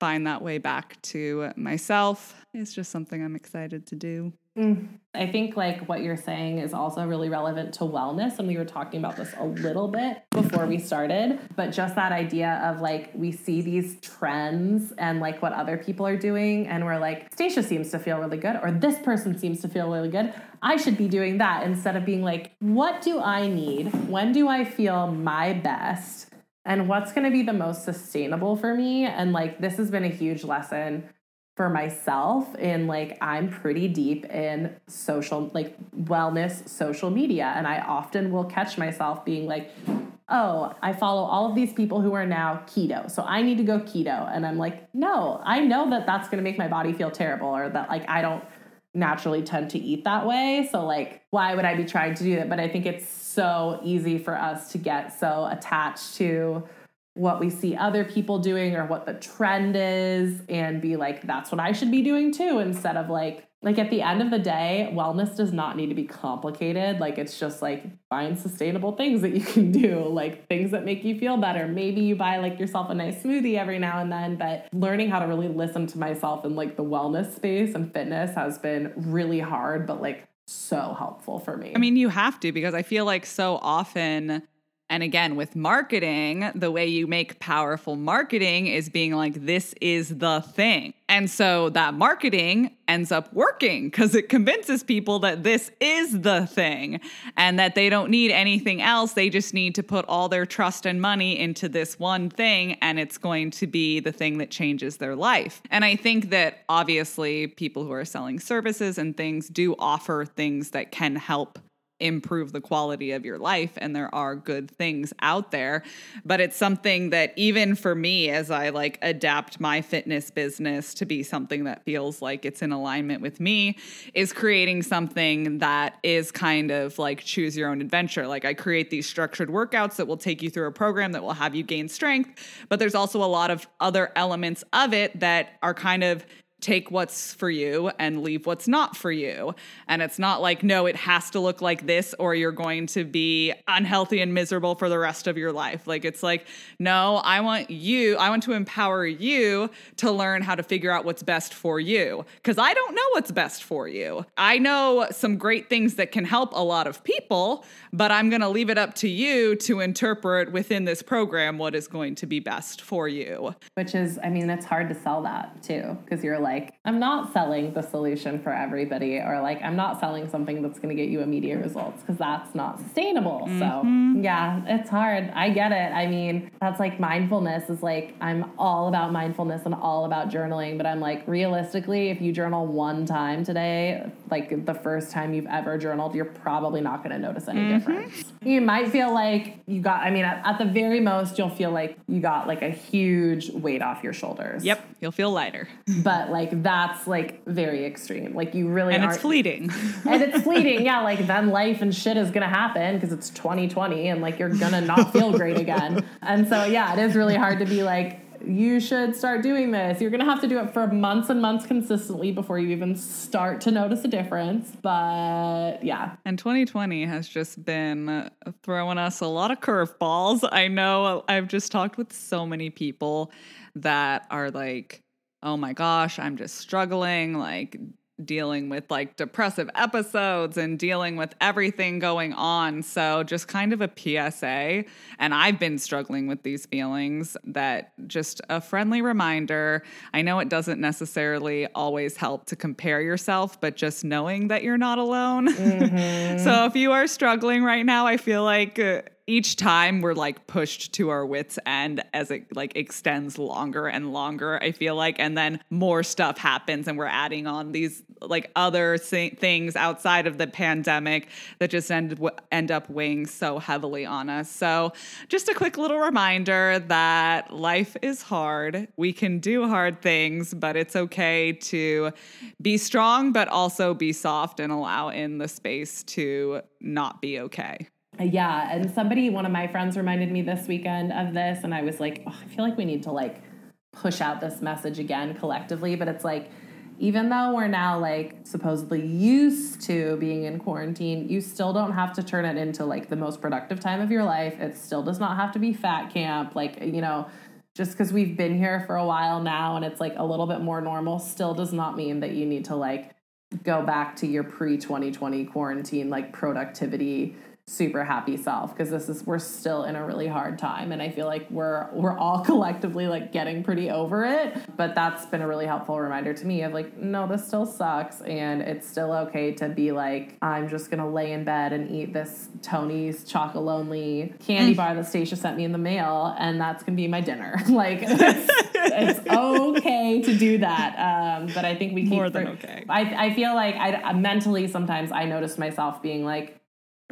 Speaker 2: find that way back to myself is just something I'm excited to do.
Speaker 1: Mm. I think like what you're saying is also really relevant to wellness. And we were talking about this a little bit before we started, but just that idea of like we see these trends and like what other people are doing. And we're like, Stacia seems to feel really good, or this person seems to feel really good. I should be doing that instead of being like, what do I need? When do I feel my best? And what's going to be the most sustainable for me? And like, this has been a huge lesson for myself in like I'm pretty deep in social like wellness social media. And I often will catch myself being like oh I follow all of these people who are now keto so I need to go keto. And I'm like no I know that that's going to make my body feel terrible or that like I don't naturally tend to eat that way so like why would I be trying to do that? But I think it's so easy for us to get so attached to what we see other people doing or what the trend is and be like that's what I should be doing too instead of like like at the end of the day wellness does not need to be complicated like it's just like find sustainable things that you can do like things that make you feel better maybe you buy like yourself a nice smoothie every now and then but learning how to really listen to myself in like the wellness space and fitness has been really hard but like so helpful for me.
Speaker 2: I mean, you have to because I feel like so often And again, with marketing, the way you make powerful marketing is being like, this is the thing. And so that marketing ends up working because it convinces people that this is the thing and that they don't need anything else. They just need to put all their trust and money into this one thing, and it's going to be the thing that changes their life. And I think that obviously people who are selling services and things do offer things that can help improve the quality of your life and there are good things out there. But it's something that even for me as i like adapt my fitness business to be something that feels like it's in alignment with me is creating something that is kind of like choose your own adventure. Like i create these structured workouts that will take you through a program that will have you gain strength but there's also a lot of other elements of it that are kind of take what's for you and leave what's not for you. And it's not like, no, it has to look like this or you're going to be unhealthy and miserable for the rest of your life. Like, it's like, no, I want you, I want to empower you to learn how to figure out what's best for you. Because I don't know what's best for you. I know some great things that can help a lot of people, but I'm going to leave it up to you to interpret within this program what is going to be best for you.
Speaker 1: Which is, I mean, it's hard to sell that too, because you're like, like I'm not selling the solution for everybody or like I'm not selling something that's going to get you immediate results because that's not sustainable. Mm-hmm. So, yeah, it's hard. I get it. I mean, that's like mindfulness is like I'm all about mindfulness and all about journaling, but I'm like realistically, if you journal one time today, like the first time you've ever journaled, you're probably not going to notice any mm-hmm. difference. You might feel like you got I mean, at, at the very most you'll feel like you got like a huge weight off your shoulders.
Speaker 2: Yep, you'll feel lighter.
Speaker 1: but like that's like very extreme. Like you really
Speaker 2: and it's fleeting.
Speaker 1: and it's fleeting. Yeah, like then life and shit is gonna happen because it's 2020 and like you're gonna not feel great again. And so yeah, it is really hard to be like you should start doing this. You're going to have to do it for months and months consistently before you even start to notice a difference. But yeah.
Speaker 2: And 2020 has just been throwing us a lot of curveballs. I know I've just talked with so many people that are like, oh my gosh, I'm just struggling, like dealing with like depressive episodes and dealing with everything going on. So, just kind of a PSA. And I've been struggling with these feelings that just a friendly reminder. I know it doesn't necessarily always help to compare yourself, but just knowing that you're not alone. Mm-hmm. so, if you are struggling right now, I feel like. Each time we're like pushed to our wits end as it like extends longer and longer i feel like and then more stuff happens and we're adding on these like other things outside of the pandemic that just end end up weighing so heavily on us. So just a quick little reminder that life is hard. We can do hard things but it's okay to be strong but also be soft and allow in the space to not be okay
Speaker 1: yeah, and somebody, one of my friends reminded me this weekend of this, and I was like, oh, I feel like we need to like push out this message again collectively. But it's like, even though we're now like supposedly used to being in quarantine, you still don't have to turn it into like the most productive time of your life. It still does not have to be fat camp. Like, you know, just because we've been here for a while now and it's like a little bit more normal still does not mean that you need to like go back to your pre 2020 quarantine like productivity super happy self because this is we're still in a really hard time and I feel like we're we're all collectively like getting pretty over it. But that's been a really helpful reminder to me of like no this still sucks and it's still okay to be like I'm just going to lay in bed and eat this Tony's Chocolonely candy mm. bar that Stacia sent me in the mail and that's going to be my dinner. Like it's, it's, okay to do that um, but I think we keep
Speaker 2: more than okay.
Speaker 1: I, I feel like I mentally sometimes I noticed myself being like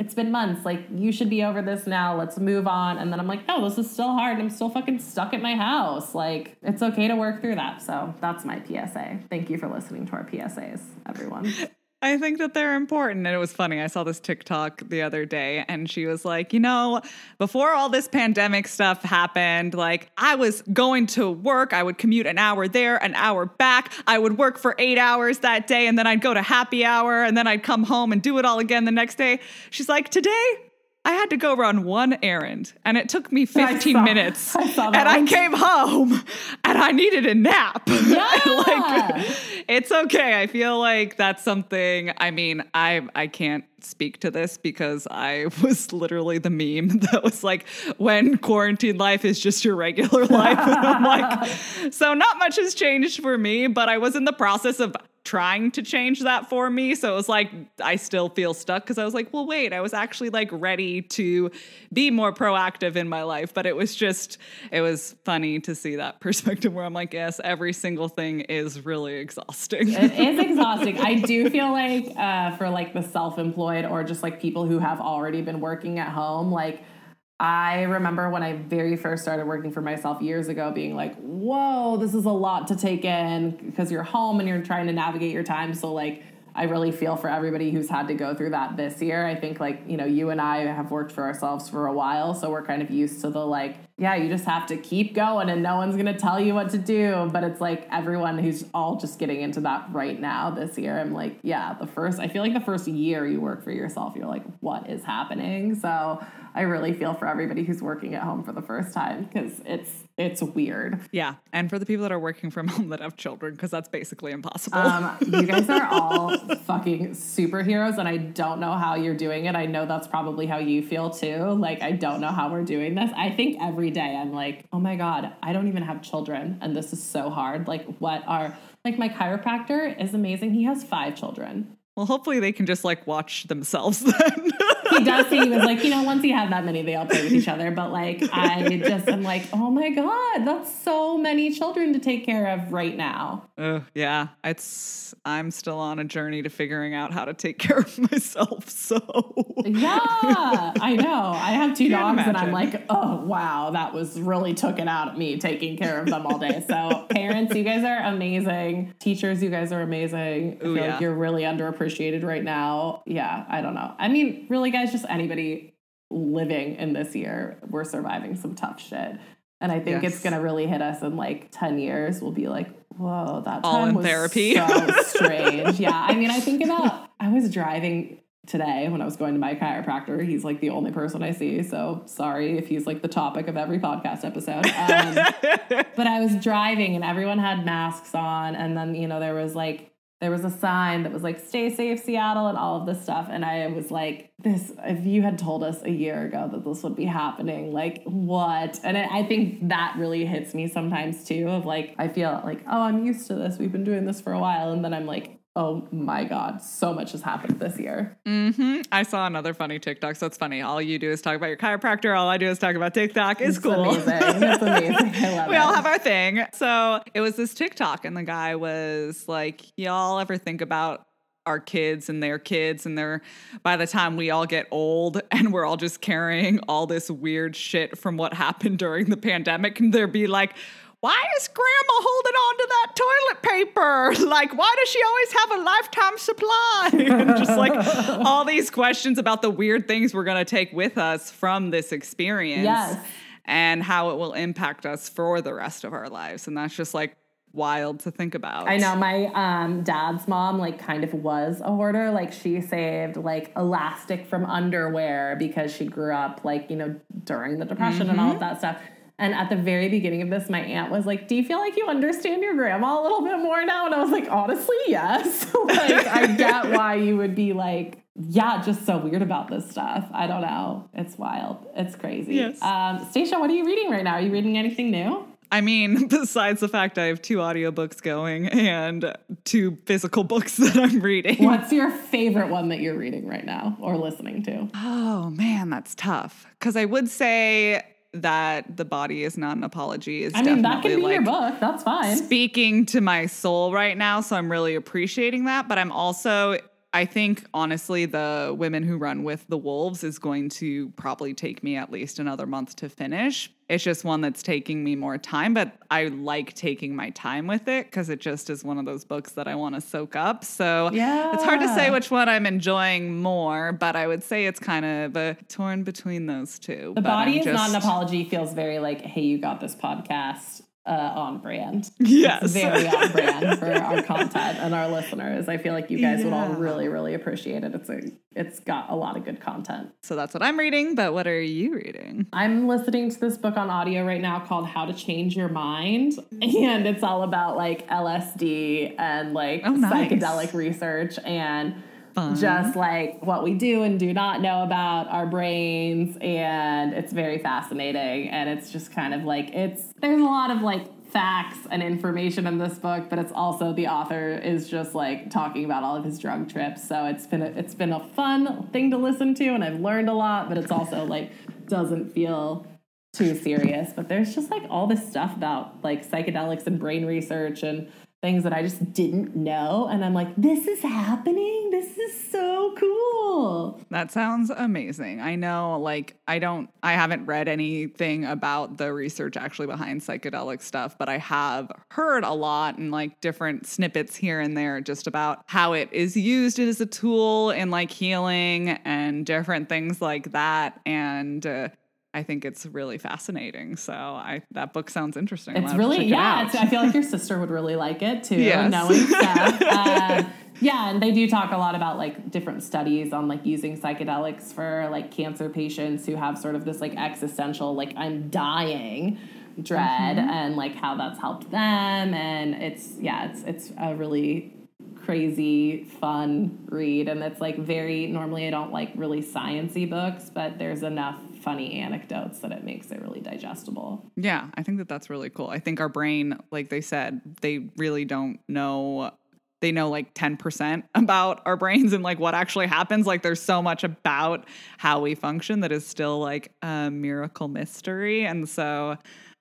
Speaker 1: it's been months. Like, you should be over this now. Let's move on. And then I'm like, no, this is still hard. I'm still fucking stuck at my house. Like, it's okay to work through that. So that's my PSA. Thank you for listening to our PSAs, everyone.
Speaker 2: I think that they're important. And it was funny. I saw this TikTok the other day and she was like, you know, before all this pandemic stuff happened, like I was going to work. I would commute an hour there, an hour back. I would work for eight hours that day and then I'd go to happy hour and then I'd come home and do it all again the next day. She's like, today, I had to go run one errand and it took me 15 I saw, minutes. I and I came home and I needed a nap.
Speaker 1: Yeah.
Speaker 2: like it's okay. I feel like that's something I mean, I I can't speak to this because I was literally the meme that was like when quarantine life is just your regular life. and I'm like, so not much has changed for me, but I was in the process of trying to change that for me. So it was like, I still feel stuck because I was like, well, wait, I was actually like ready to be more proactive in my life. But it was just, it was funny to see that perspective where I'm like, yes, every single thing is really exhausting.
Speaker 1: it is exhausting. I do feel like uh, for like the self employed or just like people who have already been working at home, like, I remember when I very first started working for myself years ago being like, whoa, this is a lot to take in because you're home and you're trying to navigate your time. So, like, I really feel for everybody who's had to go through that this year. I think like, you know, you and I have worked for ourselves for a while, so we're kind of used to the like, yeah, you just have to keep going and no one's going to tell you what to do, but it's like everyone who's all just getting into that right now this year. I'm like, yeah, the first I feel like the first year you work for yourself, you're like, what is happening? So, I really feel for everybody who's working at home for the first time because it's it's weird.
Speaker 2: Yeah, and for the people that are working from home that have children, because that's basically impossible.
Speaker 1: Um, you guys are all fucking superheroes, and I don't know how you're doing it. I know that's probably how you feel too. Like I don't know how we're doing this. I think every day I'm like, oh my god, I don't even have children, and this is so hard. Like, what are like my chiropractor is amazing. He has five children.
Speaker 2: Well, hopefully they can just like watch themselves then
Speaker 1: he does say he was like, you know, once you have that many, they all play with each other. But like, I just am like, oh my god, that's so many children to take care of right now.
Speaker 2: Oh yeah, it's I'm still on a journey to figuring out how to take care of myself. So
Speaker 1: yeah, I know. I have 2 dogs, imagine. and I'm like, oh wow, that was really took it out of me taking care of them all day. So parents, you guys are amazing. Teachers, you guys are amazing. I feel yeah. like you're really underappreciated right now. Yeah, I don't know. I mean, really, guys, just anybody living in this year, we're surviving some tough shit. And I think yes. it's gonna really hit us in like 10 years. We'll be like, whoa, that
Speaker 2: all in therapy.
Speaker 1: So strange. yeah. I mean, I think about I was driving today when I was going to my chiropractor. He's like the only person I see. So sorry if he's like the topic of every podcast episode. Um, but I was driving and everyone had masks on. And then, you know, there was like there was a sign that was like stay safe seattle and all of this stuff. And i was like this if you had told us a year ago that this would be happening like what? And it, i think that really hits me sometimes too of like i feel like oh i'm used to this. We've been doing this for a while. And then i'm like oh my god so much has happened this year.
Speaker 2: Mm-hmm. i saw another funny tiktok. So it's funny. All you do is talk about your chiropractor. All i do is talk about tiktok. It's,
Speaker 1: it's
Speaker 2: cool.
Speaker 1: amazing. It's amazing. I love
Speaker 2: we
Speaker 1: it.
Speaker 2: all have our thing. So it was this tiktok and the guy was like y'all ever think about our kids and their kids? And they're by the time we all get old and we're all just carrying all this weird shit from what happened during the pandemic and there be like why is grandma holding on to that toilet paper? Like, why does she always have a lifetime supply? and just like all these questions about the weird things we're going to take with us from this experience.
Speaker 1: Yes.
Speaker 2: And how it will impact us for the rest of our lives. And that's just like wild to think about.
Speaker 1: I know my um, dad's mom like kind of was a hoarder. Like she saved like elastic from underwear because she grew up like, you know, during the depression mm-hmm. and all of mm-hmm. that stuff. And at the very beginning of this, my aunt was like, Do you feel like you understand your grandma a little bit more now? And I was like, Honestly, yes. like, I get why you would be like, yeah, just so weird about this stuff. I don't know. It's wild. It's crazy.
Speaker 2: Yes.
Speaker 1: Um, Stacia, what are you reading right now? Are you reading anything new?
Speaker 2: I mean, besides the fact I have two audiobooks going and two physical books that I'm reading.
Speaker 1: What's your favorite one that you're reading right now or listening to?
Speaker 2: Oh, man, that's tough. Because I would say that the body is not an apology is I mean that can be like
Speaker 1: your book. That's fine.
Speaker 2: Speaking to my soul right now, so I'm really appreciating that. But I'm also I think honestly, the women who run with the wolves is going to probably take me at least another month to finish. It's just one that's taking me more time, but I like taking my time with it because it just is one of those books that I want to soak up. So
Speaker 1: yeah.
Speaker 2: it's hard to say which one I'm enjoying more, but I would say it's kind of a torn between those two.
Speaker 1: The body I'm is just... not an apology feels very like, hey, you got this podcast uh, on brand.
Speaker 2: Yes.
Speaker 1: It's very on brand for our content and our listeners. I feel like you guys yeah. would all really, really appreciate it. It's a it's got a lot of good content.
Speaker 2: So that's what I'm reading, but what are you reading?
Speaker 1: I'm listening to this book on audio right now called How to Change Your Mind. And it's all about like LSD and like oh, nice. psychedelic research and Fun. just like what we do and do not know about our brains and it's very fascinating and it's just kind of like it's there's a lot of like facts and information in this book but it's also the author is just like talking about all of his drug trips so it's been a, it's been a fun thing to listen to and I've learned a lot but it's also like doesn't feel too serious but there's just like all this stuff about like psychedelics and brain research and things that I just didn't know. And I'm like, this is happening. This is so cool.
Speaker 2: That sounds amazing. I know, like, I don't, I haven't read anything about the research actually behind psychedelic stuff, but I have heard a lot and like different snippets here and there just about how it is used as a tool in like healing and different things like that. And, uh, I think it's really fascinating. So I that book sounds interesting.
Speaker 1: It's really yeah. It I feel like your sister would really like it too, yes. knowing stuff. Uh, yeah, and they do talk a lot about like different studies on like using psychedelics for like cancer patients who have sort of this like existential like I'm dying dread mm-hmm. and like how that's helped them and it's yeah it's it's a really crazy fun read and it's like very normally I don't like really sciency books but there's enough funny anecdotes that it makes it really digestible.
Speaker 2: Yeah, I think that that's really cool. I think our brain, like they said, they really don't know they know like 10% about our brains and like what actually happens. Like there's so much about how we function that is still like a miracle mystery. And so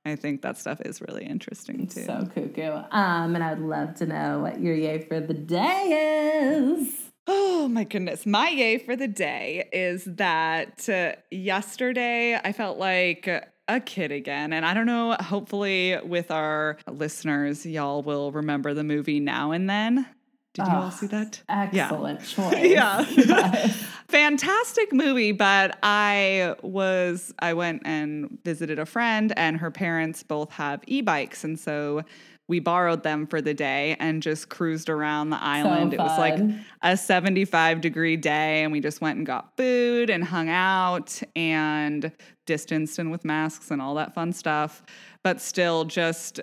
Speaker 2: I think that stuff is really interesting too.
Speaker 1: So cuckoo. Um, and I would love to know what your yay for the day is.
Speaker 2: Oh my goodness. My yay for the day is that uh, yesterday I felt like a kid again. And I don't know, hopefully, with our listeners, y'all will remember the movie Now and Then. Did you oh, all see that?
Speaker 1: Excellent
Speaker 2: yeah. choice. yeah. Fantastic movie, but I was I went and visited a friend and her parents both have e-bikes and so we borrowed them for the day and just cruised around the island. So it was like a 75 degree day, and we just went and got food and hung out and distanced and with masks and all that fun stuff. But still, just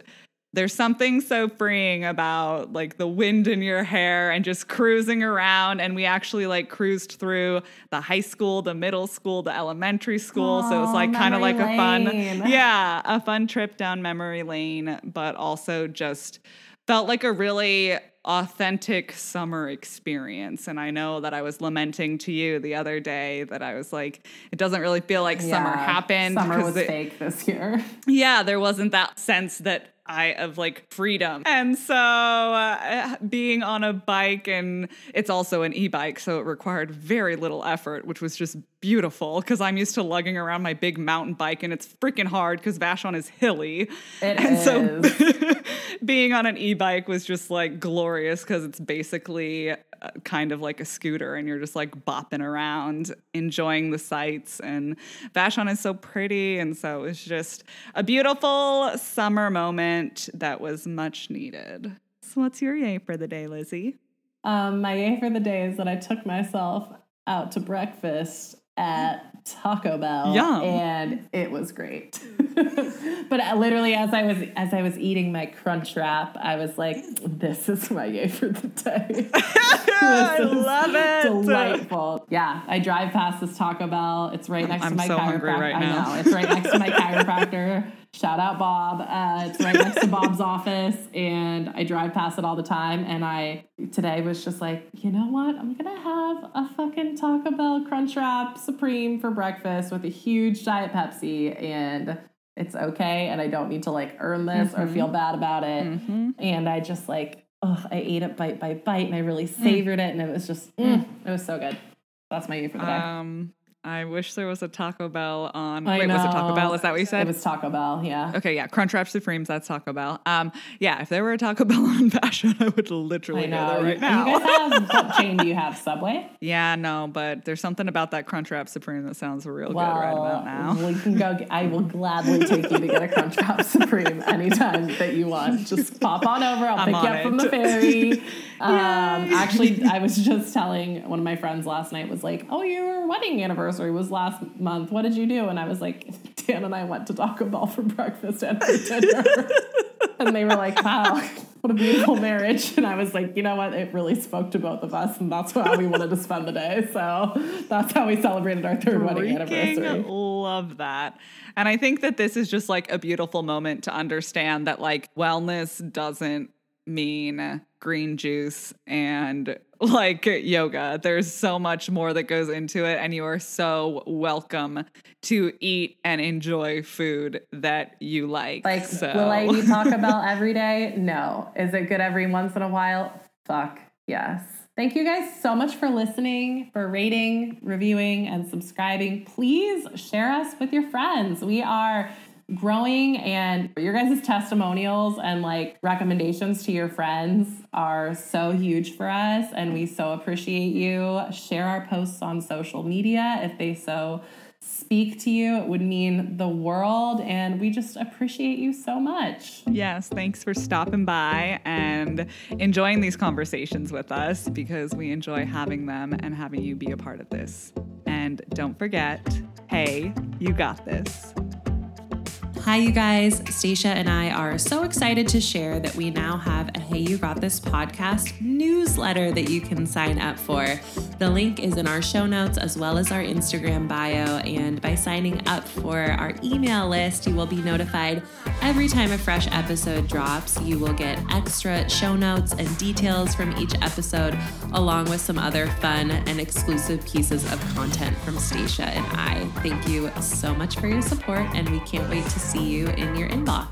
Speaker 2: there's something so freeing about like the wind in your hair and just cruising around and we actually like cruised through the high school the middle school the elementary school so it was like kind of like lane. a fun yeah a fun trip down memory lane but also just felt like a really authentic summer experience. And I know that I was lamenting to you the other day that I was like, it doesn't really feel like yeah, summer happened.
Speaker 1: Summer was it, fake this year.
Speaker 2: Yeah, there wasn't that sense that I of like freedom. And so uh, being on a bike and it's also an e-bike so it required very little effort which was just beautiful cuz I'm used to lugging around my big mountain bike and it's freaking hard cuz Vashon is hilly.
Speaker 1: It and is.
Speaker 2: so being on an e-bike was just like glorious cuz it's basically kind of like a scooter and you're just like bopping around enjoying the sights and Vashon is so pretty and so it was just a beautiful summer moment that was much needed. So what's your yay for the day, Lizzie?
Speaker 1: Um, my yay for the day is that I took myself out to breakfast at Taco Bell,
Speaker 2: Yum.
Speaker 1: and it was great. but uh, literally, as I was as I was eating my crunch wrap, I was like, "This is my yay for the day."
Speaker 2: I love it.
Speaker 1: Delightful. Yeah, I drive past this Taco Bell. It's right next
Speaker 2: I'm
Speaker 1: to my
Speaker 2: so
Speaker 1: chiropractor.
Speaker 2: Right I
Speaker 1: know it's right next to my chiropractor. Shout out Bob. Uh, it's right next to Bob's office, and I drive past it all the time. And I today was just like, you know what? I'm gonna have a fucking Taco Bell Crunch Wrap Supreme for breakfast with a huge Diet Pepsi, and it's okay. And I don't need to like earn this mm-hmm. or feel bad about it. Mm-hmm. And I just like, oh, I ate it bite by bite, and I really mm. savored mm. it, and it was just, mm, it was so good. That's my you for the day.
Speaker 2: Um, I wish there was a Taco Bell on. I wait, know. was it Taco Bell? Is that what you said?
Speaker 1: It was Taco Bell. Yeah.
Speaker 2: Okay. Yeah. Crunchwrap Supremes. That's Taco Bell. Um. Yeah. If there were a Taco Bell on Vashon, I would literally go there right now.
Speaker 1: You guys have what chain do you have? Subway.
Speaker 2: Yeah. No, but there's something about that Crunchwrap Supreme that sounds real well, good right about now.
Speaker 1: We can go. Get, I will gladly take you to get a Crunchwrap Supreme anytime that you want. Just pop on over. I'll I'm pick you up it. from the ferry. Um, actually, I was just telling one of my friends last night was like, "Oh, your wedding anniversary was last month. What did you do?" And I was like, "Dan and I went to Taco Bell for breakfast and for dinner." and they were like, "Wow, what a beautiful marriage." And I was like, "You know what? It really spoke to both of us, and that's how we wanted to spend the day." So that's how we celebrated our third Freaking wedding anniversary.
Speaker 2: I love that. And I think that this is just like a beautiful moment to understand that like wellness doesn't mean green juice and like yoga. There's so much more that goes into it, and you are so welcome to eat and enjoy food that you like.
Speaker 1: Like, so. will I eat Taco Bell every day? No. Is it good every once in a while? Fuck yes. Thank you guys so much for listening, for rating, reviewing, and subscribing. Please share us with your friends. We are growing and your guys' testimonials and like recommendations to your friends are so huge for us and we so appreciate you. Share our posts on social media if they so speak to you. It would mean the world and we just appreciate you so much.
Speaker 2: Yes, thanks for stopping by and enjoying these conversations with us because we enjoy having them and having you be a part of this. And don't forget, hey, you got this.
Speaker 1: Hi, you guys. Stacia and I are so excited to share that we now have a Hey You Got This podcast newsletter that you can sign up for. The link is in our show notes as well as our Instagram bio. And by signing up for our email list, you will be notified every time a fresh episode drops. You will get extra show notes and details from each episode, along with some other fun and exclusive pieces of content from Stacia and I. Thank you so much for your support, and we can't wait to see see you in your inbox.